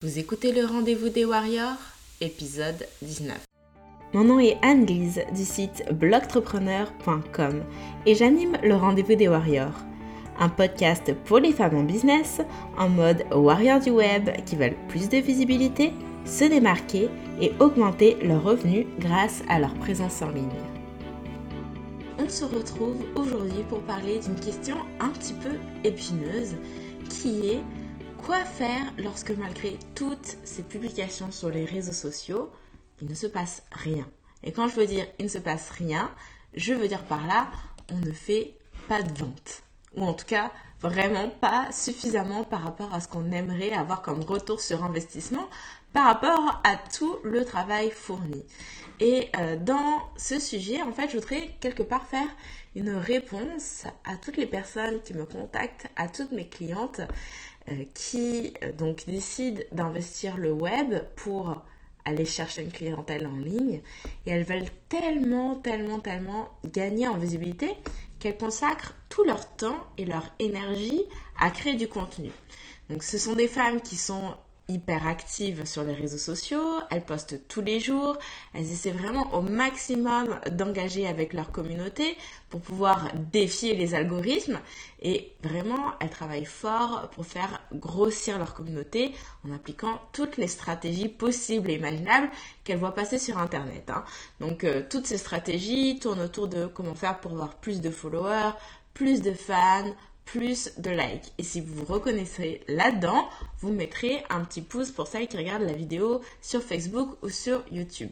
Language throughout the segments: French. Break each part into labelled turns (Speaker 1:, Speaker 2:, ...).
Speaker 1: Vous écoutez le rendez-vous des Warriors, épisode 19. Mon nom est Anne-Lise du site blogtrepreneur.com et j'anime le rendez-vous des Warriors, un podcast pour les femmes en business en mode warrior du web qui veulent plus de visibilité, se démarquer et augmenter leurs revenus grâce à leur présence en ligne. On se retrouve aujourd'hui pour parler d'une question un petit peu épineuse qui est Quoi faire lorsque malgré toutes ces publications sur les réseaux sociaux, il ne se passe rien Et quand je veux dire il ne se passe rien, je veux dire par là, on ne fait pas de vente. Ou en tout cas, vraiment pas suffisamment par rapport à ce qu'on aimerait avoir comme retour sur investissement par rapport à tout le travail fourni. Et euh, dans ce sujet, en fait, je voudrais quelque part faire une réponse à toutes les personnes qui me contactent, à toutes mes clientes qui euh, donc décident d'investir le web pour aller chercher une clientèle en ligne et elles veulent tellement, tellement, tellement gagner en visibilité qu'elles consacrent tout leur temps et leur énergie à créer du contenu. Donc ce sont des femmes qui sont hyper actives sur les réseaux sociaux, elles postent tous les jours, elles essaient vraiment au maximum d'engager avec leur communauté pour pouvoir défier les algorithmes et vraiment elles travaillent fort pour faire grossir leur communauté en appliquant toutes les stratégies possibles et imaginables qu'elles voient passer sur internet. Hein. Donc euh, toutes ces stratégies tournent autour de comment faire pour avoir plus de followers, plus de fans, plus de likes. Et si vous vous reconnaissez là-dedans, vous mettrez un petit pouce pour celles qui regardent la vidéo sur Facebook ou sur YouTube.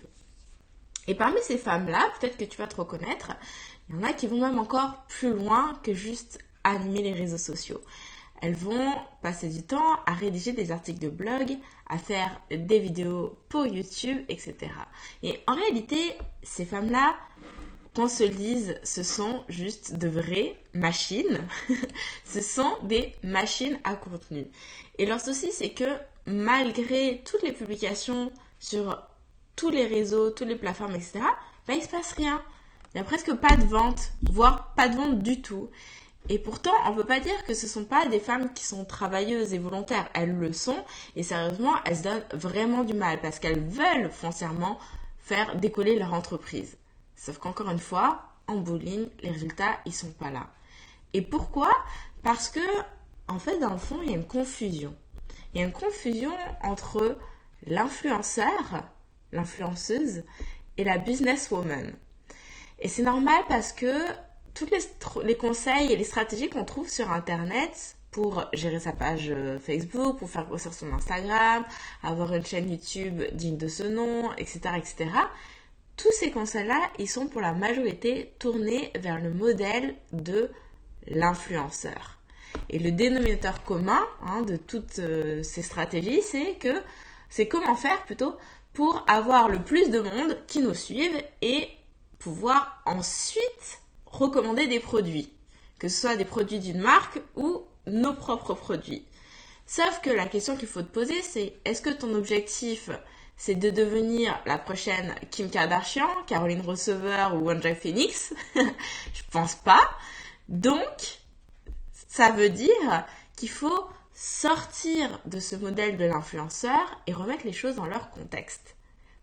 Speaker 1: Et parmi ces femmes-là, peut-être que tu vas te reconnaître, il y en a qui vont même encore plus loin que juste animer les réseaux sociaux. Elles vont passer du temps à rédiger des articles de blog, à faire des vidéos pour YouTube, etc. Et en réalité, ces femmes-là, qu'on se le dise, ce sont juste de vraies machines. ce sont des machines à contenu. Et leur souci, c'est que malgré toutes les publications sur tous les réseaux, toutes les plateformes, etc., bah, il se passe rien. Il n'y a presque pas de vente, voire pas de vente du tout. Et pourtant, on ne peut pas dire que ce ne sont pas des femmes qui sont travailleuses et volontaires. Elles le sont. Et sérieusement, elles se donnent vraiment du mal parce qu'elles veulent foncièrement faire décoller leur entreprise. Sauf qu'encore une fois, en bowling, les résultats, ils sont pas là. Et pourquoi? Parce que, en fait, dans le fond, il y a une confusion. Il y a une confusion entre l'influenceur, l'influenceuse, et la businesswoman. Et c'est normal parce que tous les, les, conseils et les stratégies qu'on trouve sur Internet pour gérer sa page euh, Facebook, pour faire grossir son Instagram, avoir une chaîne YouTube digne de ce nom, etc., etc., tous ces conseils-là, ils sont pour la majorité tournés vers le modèle de l'influenceur. Et le dénominateur commun hein, de toutes euh, ces stratégies, c'est que c'est comment faire plutôt pour avoir le plus de monde qui nous suivent et pouvoir ensuite recommander des produits, que ce soit des produits d'une marque ou nos propres produits. Sauf que la question qu'il faut te poser, c'est est-ce que ton objectif c'est de devenir la prochaine Kim Kardashian, Caroline Receveur ou Andrea Phoenix. Je pense pas. Donc, ça veut dire qu'il faut sortir de ce modèle de l'influenceur et remettre les choses dans leur contexte.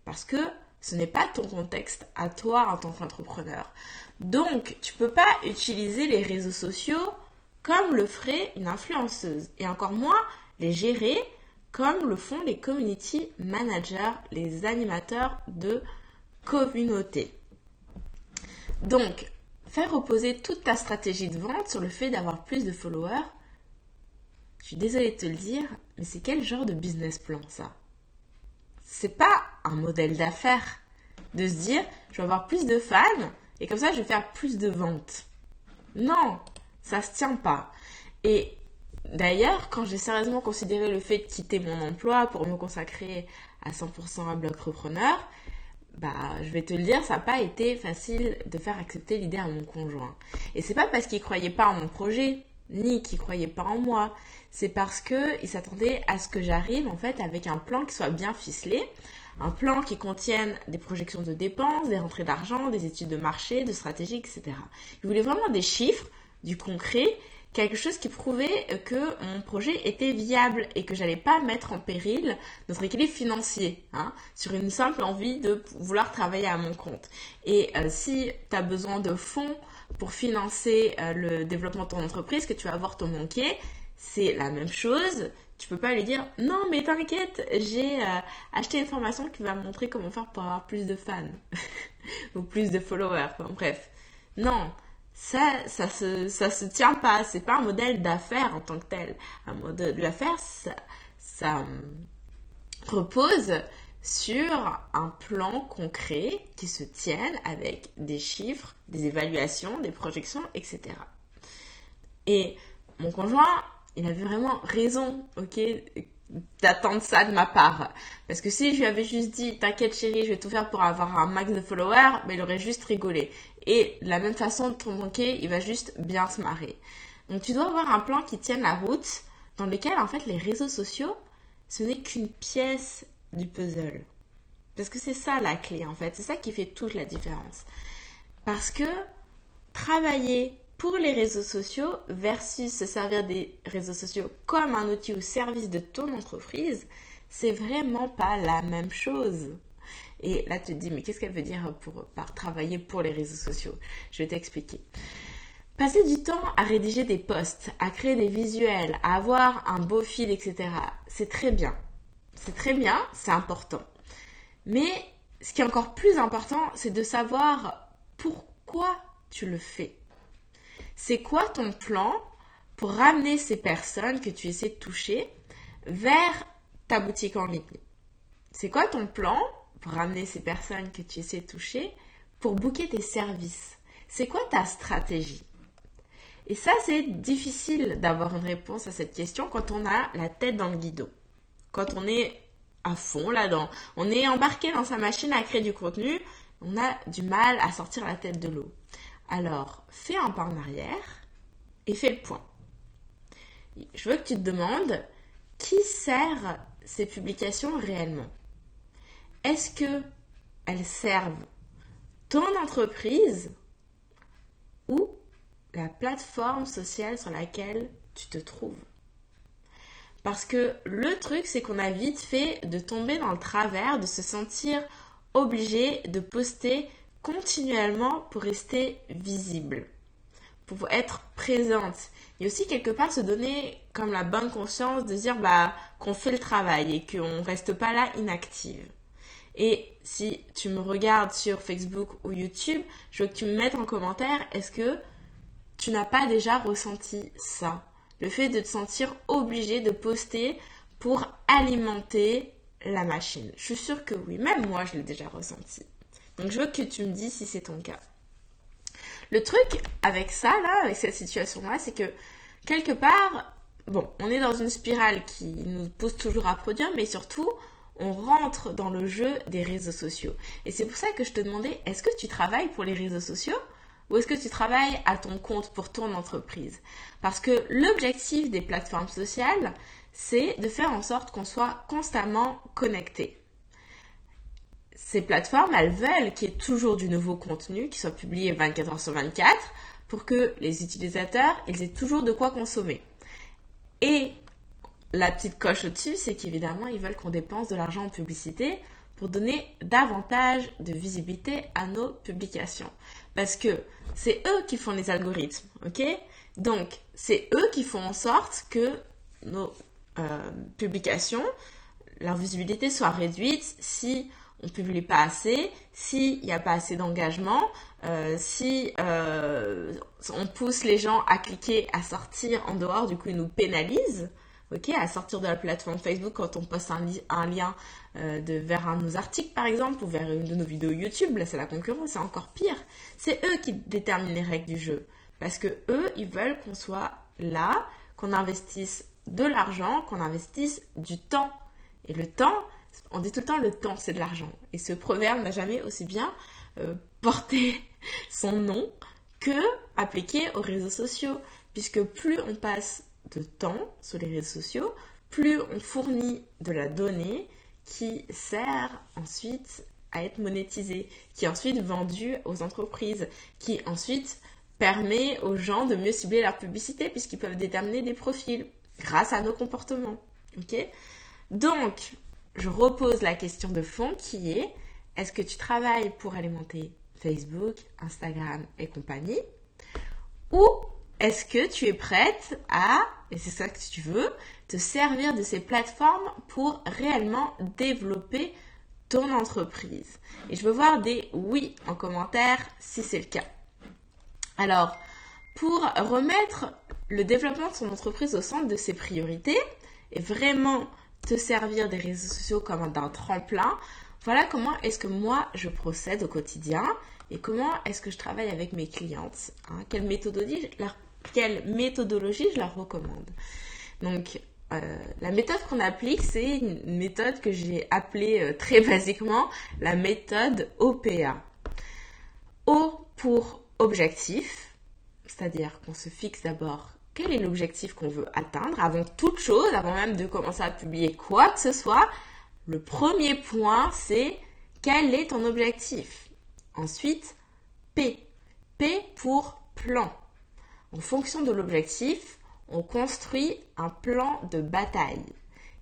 Speaker 1: Parce que ce n'est pas ton contexte à toi en tant qu'entrepreneur. Donc, tu peux pas utiliser les réseaux sociaux comme le ferait une influenceuse. Et encore moins les gérer comme le font les community managers, les animateurs de communauté. Donc, faire reposer toute ta stratégie de vente sur le fait d'avoir plus de followers, je suis désolée de te le dire, mais c'est quel genre de business plan ça? C'est pas un modèle d'affaires de se dire je vais avoir plus de fans et comme ça je vais faire plus de ventes. Non, ça se tient pas. Et D'ailleurs, quand j'ai sérieusement considéré le fait de quitter mon emploi pour me consacrer à 100% à Blogtrepreneur, bah, je vais te le dire, ça n'a pas été facile de faire accepter l'idée à mon conjoint. Et c'est pas parce qu'il croyait pas en mon projet, ni qu'il croyait pas en moi. C'est parce que il s'attendait à ce que j'arrive, en fait, avec un plan qui soit bien ficelé. Un plan qui contienne des projections de dépenses, des rentrées d'argent, des études de marché, de stratégie, etc. Il voulait vraiment des chiffres, du concret quelque chose qui prouvait que mon projet était viable et que j'allais pas mettre en péril notre équilibre financier hein, sur une simple envie de vouloir travailler à mon compte. Et euh, si tu as besoin de fonds pour financer euh, le développement de ton entreprise, que tu vas voir ton banquier, c'est la même chose. Tu peux pas lui dire non mais t'inquiète, j'ai euh, acheté une formation qui va montrer comment faire pour avoir plus de fans ou plus de followers. bref, non, ça, ça se, ça se tient pas. C'est pas un modèle d'affaires en tant que tel. Un modèle d'affaires, ça, ça euh, repose sur un plan concret qui se tienne avec des chiffres, des évaluations, des projections, etc. Et mon conjoint, il avait vraiment raison, ok, d'attendre ça de ma part. Parce que si je lui avais juste dit, t'inquiète chérie, je vais tout faire pour avoir un max de followers, mais il aurait juste rigolé. Et de la même façon, ton banquier, il va juste bien se marrer. Donc tu dois avoir un plan qui tienne la route, dans lequel en fait les réseaux sociaux, ce n'est qu'une pièce du puzzle. Parce que c'est ça la clé en fait, c'est ça qui fait toute la différence. Parce que travailler pour les réseaux sociaux versus se servir des réseaux sociaux comme un outil ou service de ton entreprise, c'est vraiment pas la même chose. Et là, tu te dis, mais qu'est-ce qu'elle veut dire par travailler pour les réseaux sociaux? Je vais t'expliquer. Passer du temps à rédiger des posts, à créer des visuels, à avoir un beau fil, etc., c'est très bien. C'est très bien, c'est important. Mais ce qui est encore plus important, c'est de savoir pourquoi tu le fais. C'est quoi ton plan pour ramener ces personnes que tu essaies de toucher vers ta boutique en ligne? C'est quoi ton plan pour ramener ces personnes que tu essaies de toucher pour booker tes services C'est quoi ta stratégie? Et ça, c'est difficile d'avoir une réponse à cette question quand on a la tête dans le guidon. Quand on est à fond là-dedans. On est embarqué dans sa machine à créer du contenu. On a du mal à sortir la tête de l'eau. Alors, fais un pas en arrière et fais le point. Je veux que tu te demandes qui sert ces publications réellement? Est-ce que elles servent ton entreprise ou la plateforme sociale sur laquelle tu te trouves? Parce que le truc, c'est qu'on a vite fait de tomber dans le travers, de se sentir obligé de poster continuellement pour rester visible, pour être présente. Et aussi quelque part se donner comme la bonne conscience de dire bah, qu'on fait le travail et qu'on ne reste pas là inactive. Et si tu me regardes sur Facebook ou YouTube, je veux que tu me mettes en commentaire, est-ce que tu n'as pas déjà ressenti ça? Le fait de te sentir obligé de poster pour alimenter la machine. Je suis sûre que oui, même moi je l'ai déjà ressenti. Donc je veux que tu me dises si c'est ton cas. Le truc avec ça, là, avec cette situation-là, c'est que quelque part, bon, on est dans une spirale qui nous pousse toujours à produire, mais surtout, on rentre dans le jeu des réseaux sociaux. Et c'est pour ça que je te demandais, est-ce que tu travailles pour les réseaux sociaux ou est-ce que tu travailles à ton compte pour ton entreprise? Parce que l'objectif des plateformes sociales, c'est de faire en sorte qu'on soit constamment connecté ces plateformes, elles veulent qu'il y ait toujours du nouveau contenu qui soit publié 24 heures sur 24 pour que les utilisateurs, ils aient toujours de quoi consommer. Et la petite coche au-dessus, c'est qu'évidemment, ils veulent qu'on dépense de l'argent en publicité pour donner davantage de visibilité à nos publications. Parce que c'est eux qui font les algorithmes, ok? Donc, c'est eux qui font en sorte que nos euh, publications, leur visibilité soit réduite si on publie pas assez, s'il n'y a pas assez d'engagement, euh, si euh, on pousse les gens à cliquer, à sortir en dehors, du coup ils nous pénalisent, ok, à sortir de la plateforme Facebook quand on poste un, lien euh, vers un de nos articles par exemple ou vers une de nos vidéos YouTube, là c'est la concurrence, c'est encore pire. C'est eux qui déterminent les règles du jeu parce que eux ils veulent qu'on soit là, qu'on investisse de l'argent, qu'on investisse du temps. Et le temps, on dit tout le temps le temps c'est de l'argent. Et ce proverbe n'a jamais aussi bien euh, porté son nom que appliqué aux réseaux sociaux. Puisque plus on passe temps sur les réseaux sociaux, plus on fournit de la donnée qui sert ensuite à être monétisée, qui est ensuite vendue aux entreprises, qui ensuite permet aux gens de mieux cibler leur publicité puisqu'ils peuvent déterminer des profils grâce à nos comportements. Ok? Donc, je repose la question de fond qui est est-ce que tu travailles pour alimenter Facebook, Instagram et compagnie Ou est-ce que tu es prête à, et c'est ça que tu veux, te servir de ces plateformes pour réellement développer ton entreprise? Et je veux voir des oui en commentaire si c'est le cas. Alors, pour remettre le développement de son entreprise au centre de ses priorités et vraiment te servir des réseaux sociaux comme d'un tremplin, voilà comment est-ce que moi je procède au quotidien et comment est-ce que je travaille avec mes clientes. Hein. quelle, méthodologie, quelle méthodologie je leur recommande. Donc, euh, la méthode qu'on applique, c'est une méthode que j'ai appelée euh, très basiquement la méthode OPA. O pour objectif, c'est-à-dire qu'on se fixe d'abord quel est l'objectif qu'on veut atteindre avant toute chose, avant même de commencer à publier quoi que ce soit. Le premier point, c'est quel est ton objectif Ensuite, P. P pour plan. En fonction de l'objectif, on construit un plan de bataille.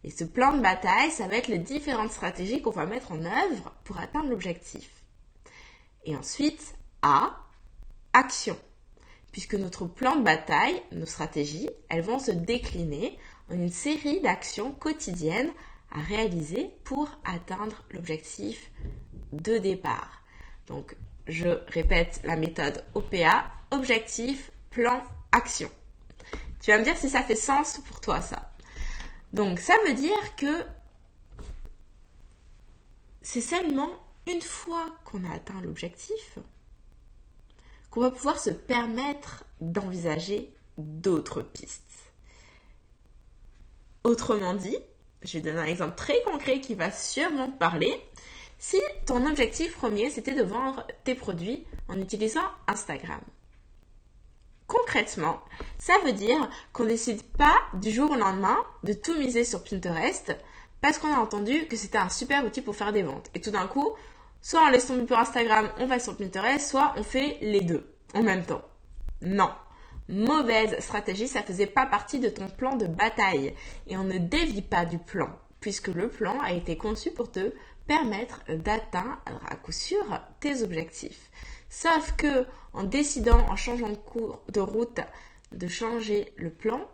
Speaker 1: Et ce plan de bataille, ça va être les différentes stratégies qu'on va mettre en œuvre pour atteindre l'objectif. Et ensuite, A, action. Puisque notre plan de bataille, nos stratégies, elles vont se décliner en une série d'actions quotidiennes à réaliser pour atteindre l'objectif de départ. Donc, je répète la méthode OPA, objectif, plan, action. Tu vas me dire si ça fait sens pour toi, ça. Donc, ça veut dire que c'est seulement une fois qu'on a atteint l'objectif qu'on va pouvoir se permettre d'envisager d'autres pistes. Autrement dit, je vais donner un exemple très concret qui va sûrement te parler. Si ton objectif premier, c'était de vendre tes produits en utilisant Instagram. Concrètement, ça veut dire qu'on ne décide pas du jour au lendemain de tout miser sur Pinterest parce qu'on a entendu que c'était un super outil pour faire des ventes. Et tout d'un coup, soit on laisse tomber pour Instagram, on va sur Pinterest, soit on fait les deux en même temps. Non. Mauvaise stratégie, ça faisait pas partie de ton plan de bataille. Et on ne dévie pas du plan, puisque le plan a été conçu pour te permettre d'atteindre à coup sûr tes objectifs. Sauf que en décidant, en changeant de route, de changer le plan,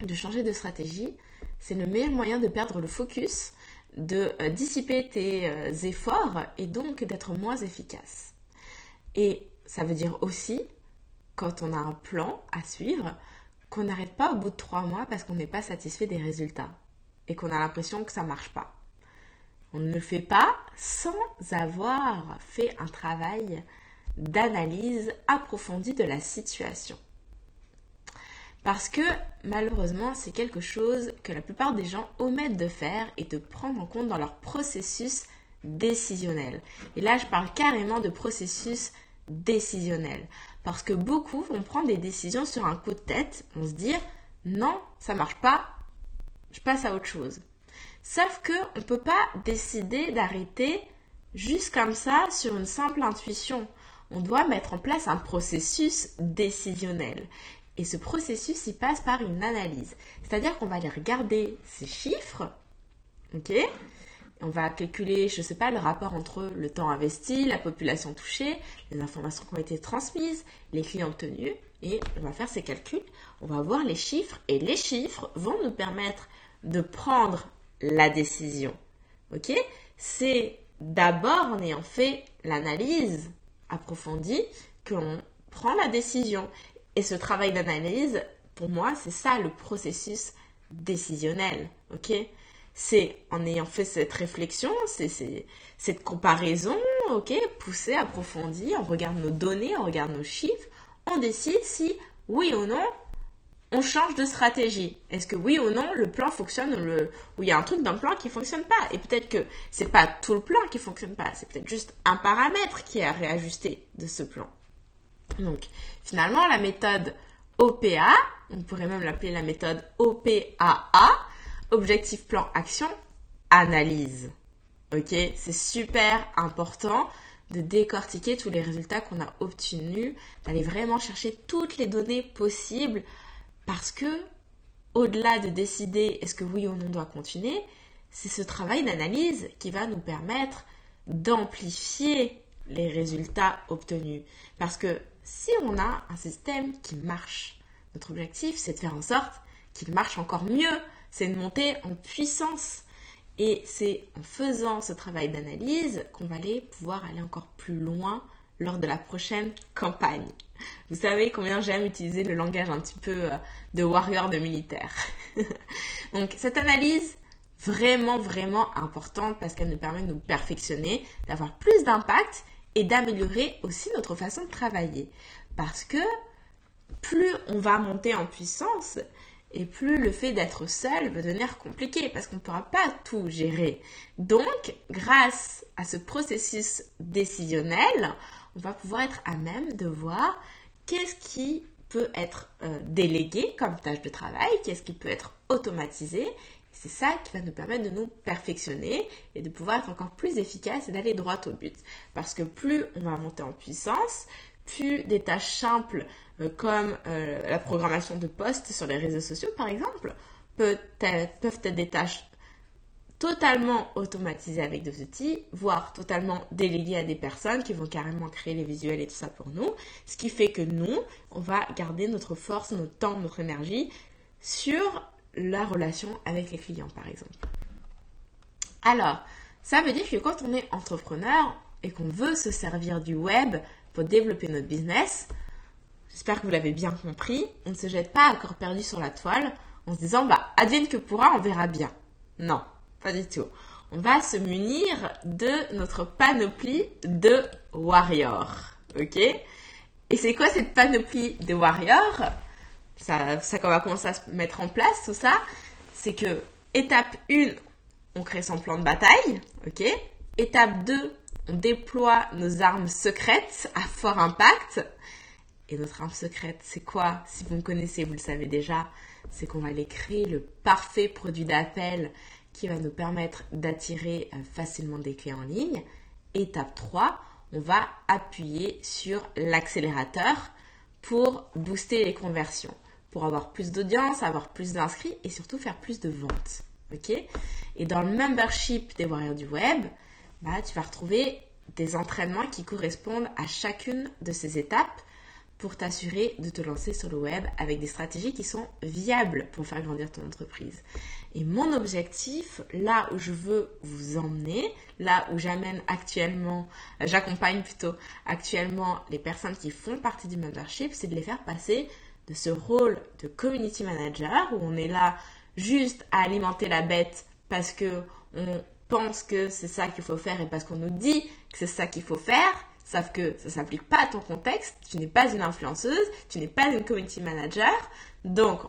Speaker 1: de changer de stratégie, c'est le meilleur moyen de perdre le focus, de euh, dissiper tes euh, efforts et donc d'être moins efficace. Et ça veut dire aussi, quand on a un plan à suivre, qu'on n'arrête pas au bout de trois mois parce qu'on n'est pas satisfait des résultats et qu'on a l'impression que ça ne marche pas. On ne le fait pas sans avoir fait un travail d'analyse approfondie de la situation. Parce que malheureusement, c'est quelque chose que la plupart des gens omettent de faire et de prendre en compte dans leur processus décisionnel. Et là, je parle carrément de processus décisionnel. Parce que beaucoup vont prendre des décisions sur un coup de tête, vont se dire non, ça marche pas, je passe à autre chose. Sauf que on peut pas décider d'arrêter juste comme ça sur une simple intuition. On doit mettre en place un processus décisionnel. Et ce processus, il passe par une analyse. C'est-à-dire qu'on va aller regarder ces chiffres, ok on va calculer, je ne sais pas, le rapport entre le temps investi, la population touchée, les informations qui ont été transmises, les clients obtenus, et on va faire ces calculs, on va voir les chiffres, et les chiffres vont nous permettre de prendre la décision. Ok? C'est d'abord en ayant fait l'analyse approfondie que l'on prend la décision. Et ce travail d'analyse, pour moi, c'est ça le processus décisionnel. Ok? C'est en ayant fait cette réflexion, c'est cette comparaison, ok, poussée, approfondie, on regarde nos données, on regarde nos chiffres, on décide si oui ou non on change de stratégie. Est-ce que oui ou non le plan fonctionne ou, il y a un truc dans le plan qui fonctionne pas? Et peut-être que c'est pas tout le plan qui fonctionne pas, c'est peut-être juste un paramètre qui est à réajuster de ce plan. Donc finalement la méthode OPA, on pourrait même l'appeler la méthode OPAA, objectif, plan, action, analyse. Ok C'est super important de décortiquer tous les résultats qu'on a obtenus, d'aller vraiment chercher toutes les données possibles parce que au-delà de décider est-ce que oui ou non on doit continuer, c'est ce travail d'analyse qui va nous permettre d'amplifier les résultats obtenus. Parce que si on a un système qui marche, notre objectif c'est de faire en sorte qu'il marche encore mieux, c'est de monter en puissance. Et c'est en faisant ce travail d'analyse qu'on va aller pouvoir aller encore plus loin lors de la prochaine campagne. Vous savez combien j'aime utiliser le langage un petit peu euh, de warrior de militaire. Donc cette analyse, vraiment, vraiment importante parce qu'elle nous permet de nous perfectionner, d'avoir plus d'impact et d'améliorer aussi notre façon de travailler. Parce que plus on va monter en puissance, et plus le fait d'être seul va devenir compliqué parce qu'on ne pourra pas tout gérer. Donc, grâce à ce processus décisionnel, on va pouvoir être à même de voir qu'est-ce qui peut être euh, délégué comme tâche de travail, qu'est-ce qui peut être automatisé. C'est ça qui va nous permettre de nous perfectionner et de pouvoir être encore plus efficace et d'aller droit au but. Parce que plus on va monter en puissance, plus des tâches simples euh, comme euh, la programmation de posts sur les réseaux sociaux par exemple peuvent être des tâches totalement automatisées avec des outils, voire totalement déléguées à des personnes qui vont carrément créer les visuels et tout ça pour nous. Ce qui fait que nous, on va garder notre force, notre temps, notre énergie sur la relation avec les clients par exemple. Alors, ça veut dire que quand on est entrepreneur et qu'on veut se servir du web pour développer notre business, j'espère que vous l'avez bien compris, on ne se jette pas à corps perdu sur la toile en se disant bah advienne que pourra, on verra bien. Non, pas du tout. On va se munir de notre panoplie de warriors. Ok? Et c'est quoi cette panoplie de warriors? Ça, ça qu'on va commencer à se mettre en place, tout ça. C'est que étape 1, on crée son plan de bataille. Ok? Étape 2, on déploie nos armes secrètes à fort impact. Et notre arme secrète, c'est quoi? Si vous me connaissez, vous le savez déjà, c'est qu'on va aller créer le parfait produit d'appel qui va nous permettre d'attirer euh, facilement des clients en ligne. Étape 3, on va appuyer sur l'accélérateur pour booster les conversions, pour avoir plus d'audience, avoir plus d'inscrits et surtout faire plus de ventes. Et dans le membership des Warriors du Web, bah, tu vas retrouver des entraînements qui correspondent à chacune de ces étapes pour t'assurer de te lancer sur le web avec des stratégies qui sont viables pour faire grandir ton entreprise. Et mon objectif, là où je veux vous emmener, là où j'amène actuellement, j'accompagne plutôt actuellement les personnes qui font partie du membership, c'est de les faire passer de ce rôle de community manager où on est là juste à alimenter la bête parce que on pense que c'est ça qu'il faut faire et parce qu'on nous dit que c'est ça qu'il faut faire, sauf que ça ne s'applique pas à ton contexte, tu n'es pas une influenceuse, tu n'es pas une community manager. Donc,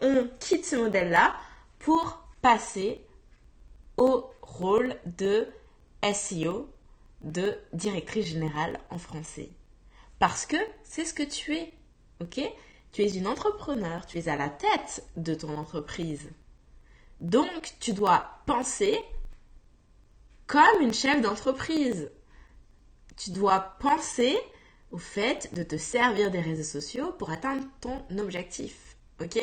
Speaker 1: on quitte ce modèle-là pour passer au rôle de SEO, de directrice générale en français. Parce que c'est ce que tu es, ok? Tu es une entrepreneur, tu es à la tête de ton entreprise. Donc, tu dois penser comme une chef d'entreprise. Tu dois penser au fait de te servir des réseaux sociaux pour atteindre ton objectif. Ok?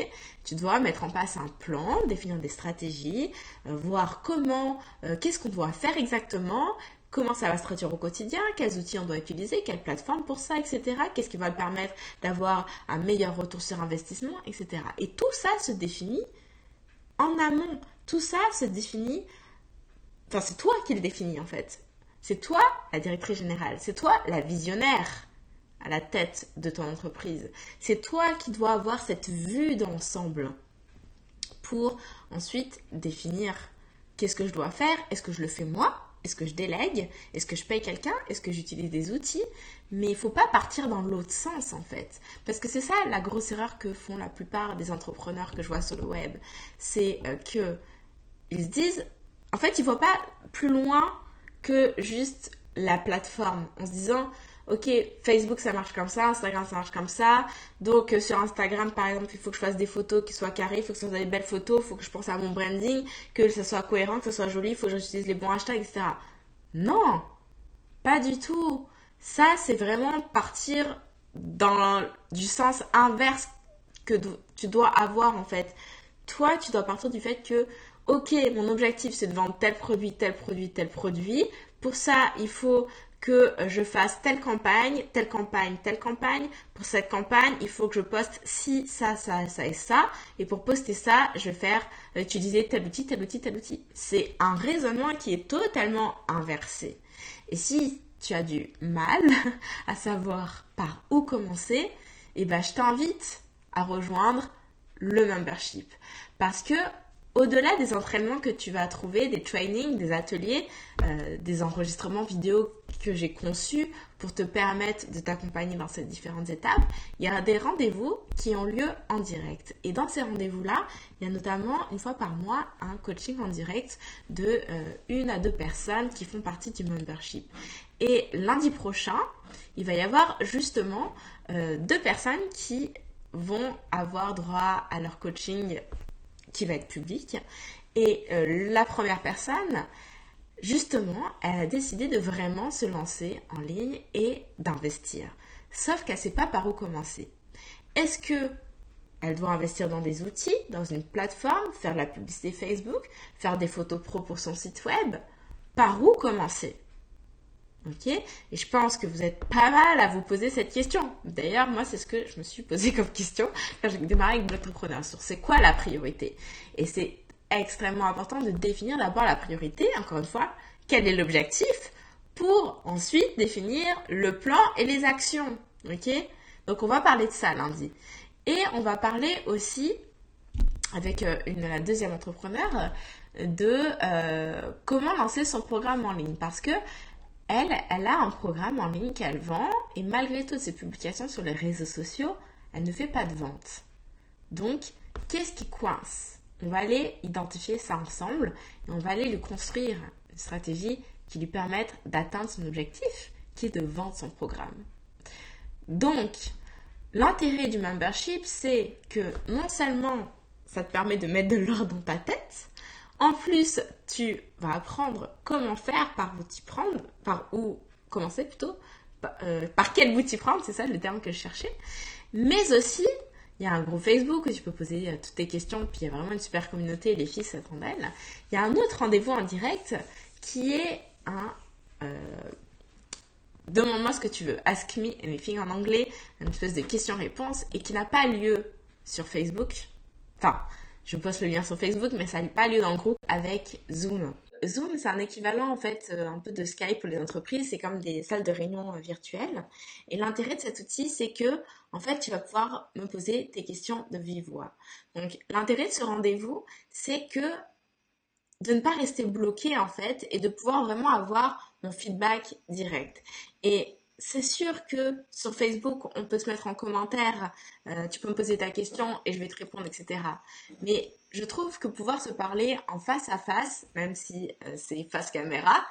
Speaker 1: Tu dois mettre en place un plan, définir des stratégies, euh, voir comment, euh, qu'est-ce qu'on doit faire exactement, comment ça va se traduire au quotidien, quels outils on doit utiliser, quelle plateforme pour ça, etc. Qu'est-ce qui va permettre d'avoir un meilleur retour sur investissement, etc. Et tout ça se définit en amont. Tout ça se définit Enfin, c'est toi qui le définis en fait. C'est toi la directrice générale. C'est toi la visionnaire à la tête de ton entreprise. C'est toi qui dois avoir cette vue d'ensemble pour ensuite définir qu'est-ce que je dois faire. Est-ce que je le fais moi Est-ce que je délègue Est-ce que je paye quelqu'un Est-ce que j'utilise des outils Mais il ne faut pas partir dans l'autre sens en fait. Parce que c'est ça la grosse erreur que font la plupart des entrepreneurs que je vois sur le web. C'est euh, que ils se disent en fait, il ne faut pas plus loin que juste la plateforme en se disant ok Facebook ça marche comme ça Instagram ça marche comme ça donc euh, sur Instagram par exemple il faut que je fasse des photos qui soient carrées il faut que ce soit des belles photos il faut que je pense à mon branding que ça soit cohérent que ce soit joli il faut que j'utilise les bons hashtags etc non Pas du tout. Ça, c'est vraiment partir dans du sens inverse que tu dois avoir en fait. Toi, tu dois partir du fait que, ok, mon objectif c'est de vendre tel produit, tel produit, tel produit. Pour ça, il faut que je fasse telle campagne, telle campagne, telle campagne. Pour cette campagne, il faut que je poste ci, ça, ça, ça et ça. Et pour poster ça, je vais faire euh, utiliser tel outil, tel outil, tel outil. C'est un raisonnement qui est totalement inversé. Et si tu as du mal à savoir par où commencer, eh ben, je t'invite à rejoindre le membership. Parce que au-delà des entraînements que tu vas trouver, des trainings, des ateliers, euh, des enregistrements vidéo que j'ai conçus pour te permettre de t'accompagner dans ces différentes étapes, il y a des rendez-vous qui ont lieu en direct. Et dans ces rendez-vous-là, il y a notamment une fois par mois un coaching en direct de euh, une à deux personnes qui font partie du membership. Et lundi prochain, il va y avoir justement euh, deux personnes qui vont avoir droit à leur coaching qui va être public. Et euh, la première personne, justement, elle a décidé de vraiment se lancer en ligne et d'investir. Sauf qu'elle ne sait pas par où commencer. Est-ce que elle doit investir dans des outils, dans une plateforme, faire la publicité Facebook, faire des photos pro pour son site web? Par où commencer? Ok Et je pense que vous êtes pas mal à vous poser cette question. D'ailleurs, moi, c'est ce que je me suis posé comme question quand j'ai démarré avec l'entrepreneur sur c'est quoi la priorité. Et c'est extrêmement important de définir d'abord la priorité, encore une fois, quel est l'objectif, pour ensuite définir le plan et les actions. Ok Donc, on va parler de ça lundi. Et on va parler aussi avec euh, une, la deuxième entrepreneur de euh, comment lancer son programme en ligne parce que elle, elle a un programme en ligne qu'elle vend et malgré toutes ses publications sur les réseaux sociaux, elle ne fait pas de vente. Donc, qu'est-ce qui coince? On va aller identifier ça ensemble et on va aller lui construire une stratégie qui lui permette d'atteindre son objectif, qui est de vendre son programme. Donc, l'intérêt du membership, c'est que non seulement ça te permet de mettre de l'ordre dans ta tête, en plus, tu vas apprendre comment faire, par où t'y prendre, par où commencer plutôt, euh, par, quel bout t'y prendre, c'est ça le terme que je cherchais. Mais aussi, il y a un groupe Facebook où tu peux poser euh, toutes tes questions, puis il y a vraiment une super communauté, les filles s'attendent à elle. Il y a un autre rendez-vous en direct qui est un euh, Demande-moi ce que tu veux, Ask Me Anything en anglais, une espèce de question-réponse, et qui n'a pas lieu sur Facebook. Enfin, je poste le lien sur Facebook, mais ça n'a pas lieu dans le groupe avec Zoom. Zoom, c'est un équivalent en fait euh, un peu de Skype pour les entreprises. C'est comme des salles de réunion euh, virtuelles. Et l'intérêt de cet outil, c'est que en fait, tu vas pouvoir me poser tes questions de vive voix. Donc, l'intérêt de ce rendez-vous, c'est que de ne pas rester bloqué en fait et de pouvoir vraiment avoir mon feedback direct. Et c'est sûr que sur Facebook, on peut se mettre en commentaire, euh, tu peux me poser ta question et je vais te répondre, etc. Mais je trouve que pouvoir se parler en face à face, même si euh, c'est face caméra,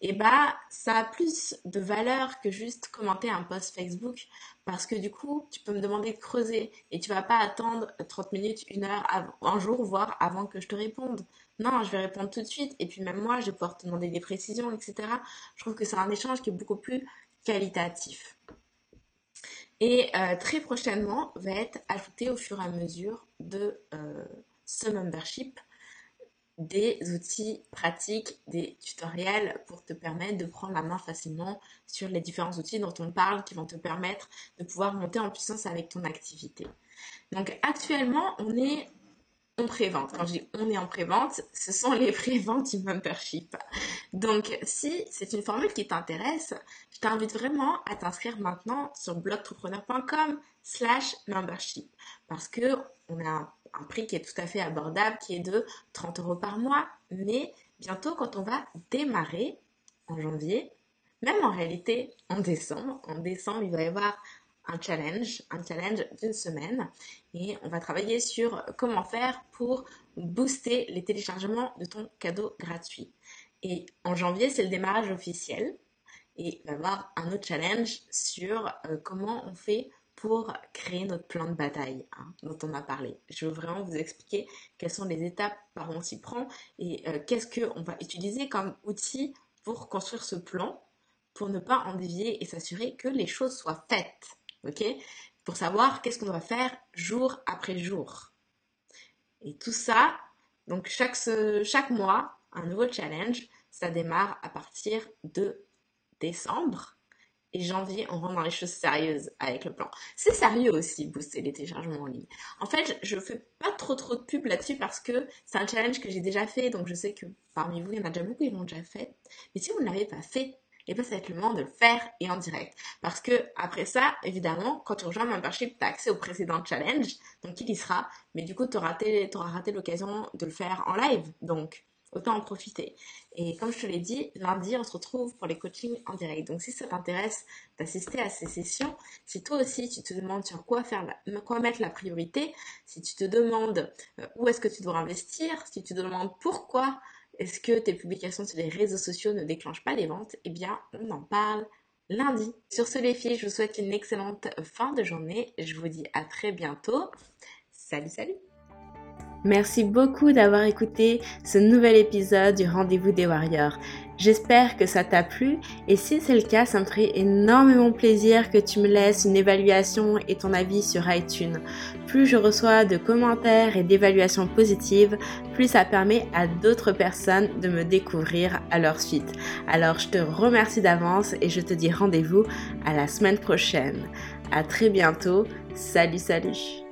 Speaker 1: eh bah, ça a plus de valeur que juste commenter un post Facebook parce que du coup, tu peux me demander de creuser et tu vas pas attendre 30 minutes, une heure, un jour, voire avant que je te réponde. Non, je vais répondre tout de suite et puis même moi, je vais pouvoir te demander des précisions, etc. Je trouve que c'est un échange qui est beaucoup plus qualitatif. Et euh, très prochainement va être ajouté au fur et à mesure de euh, ce membership des outils pratiques, des tutoriels pour te permettre de prendre la main facilement sur les différents outils dont on parle qui vont te permettre de pouvoir monter en puissance avec ton activité. Donc actuellement, on est en pré-vente. Quand je dis on est en pré-vente, ce sont les pré-ventes du membership. Donc, si c'est une formule qui t'intéresse, je t'invite vraiment à t'inscrire maintenant sur blogentrepreneur.com slash membership. Parce que on a un, prix qui est tout à fait abordable, qui est de 30 euros par mois. Mais bientôt, quand on va démarrer en janvier, même en réalité en décembre, en décembre, il va y avoir un challenge, un challenge d'une semaine. Et on va travailler sur comment faire pour booster les téléchargements de ton cadeau gratuit. Et en janvier, c'est le démarrage officiel. Et il va y avoir un autre challenge sur euh, comment on fait pour créer notre plan de bataille hein, dont on a parlé. Je veux vraiment vous expliquer quelles sont les étapes par où on s'y prend et euh, qu'est-ce qu'on va utiliser comme outil pour construire ce plan pour ne pas en dévier et s'assurer que les choses soient faites. Ok? Pour savoir qu'est-ce qu'on doit faire jour après jour. Et tout ça, donc chaque, chaque mois, un nouveau challenge, ça démarre à partir de décembre. Et janvier, on rentre dans les choses sérieuses avec le plan. C'est sérieux aussi, booster les téléchargements en ligne. En fait, je fais pas trop trop de pub là-dessus parce que c'est un challenge que j'ai déjà fait, donc je sais que parmi vous, il y en a déjà beaucoup qui l'ont déjà fait. Mais si vous ne l'avez pas fait, et bien ça va être le moment de le faire et en direct. Parce que après ça, évidemment, quand tu rejoins membership, tu as accès au précédent challenge, donc il y sera, mais du coup, tu auras raté, raté l'occasion de le faire en live. Donc, autant en profiter. Et comme je te l'ai dit, lundi, on se retrouve pour les coachings en direct. Donc si ça t'intéresse d'assister à ces sessions, si toi aussi tu te demandes sur quoi faire, quoi mettre la priorité, si tu te demandes euh, où est-ce que tu dois investir, si tu te demandes pourquoi est-ce que tes publications sur les réseaux sociaux ne déclenchent pas les ventes, eh bien on en parle lundi. Sur ce les filles, je vous souhaite une excellente fin de journée. Je vous dis à très bientôt. Salut salut Merci beaucoup d'avoir écouté ce nouvel épisode du Rendez-vous des Warriors. J'espère que ça t'a plu et si c'est le cas, ça me ferait énormément plaisir que tu me laisses une évaluation et ton avis sur iTunes. Plus je reçois de commentaires et d'évaluations positives, plus ça permet à d'autres personnes de me découvrir à leur suite. Alors je te remercie d'avance et je te dis rendez-vous à la semaine prochaine. À très bientôt. Salut salut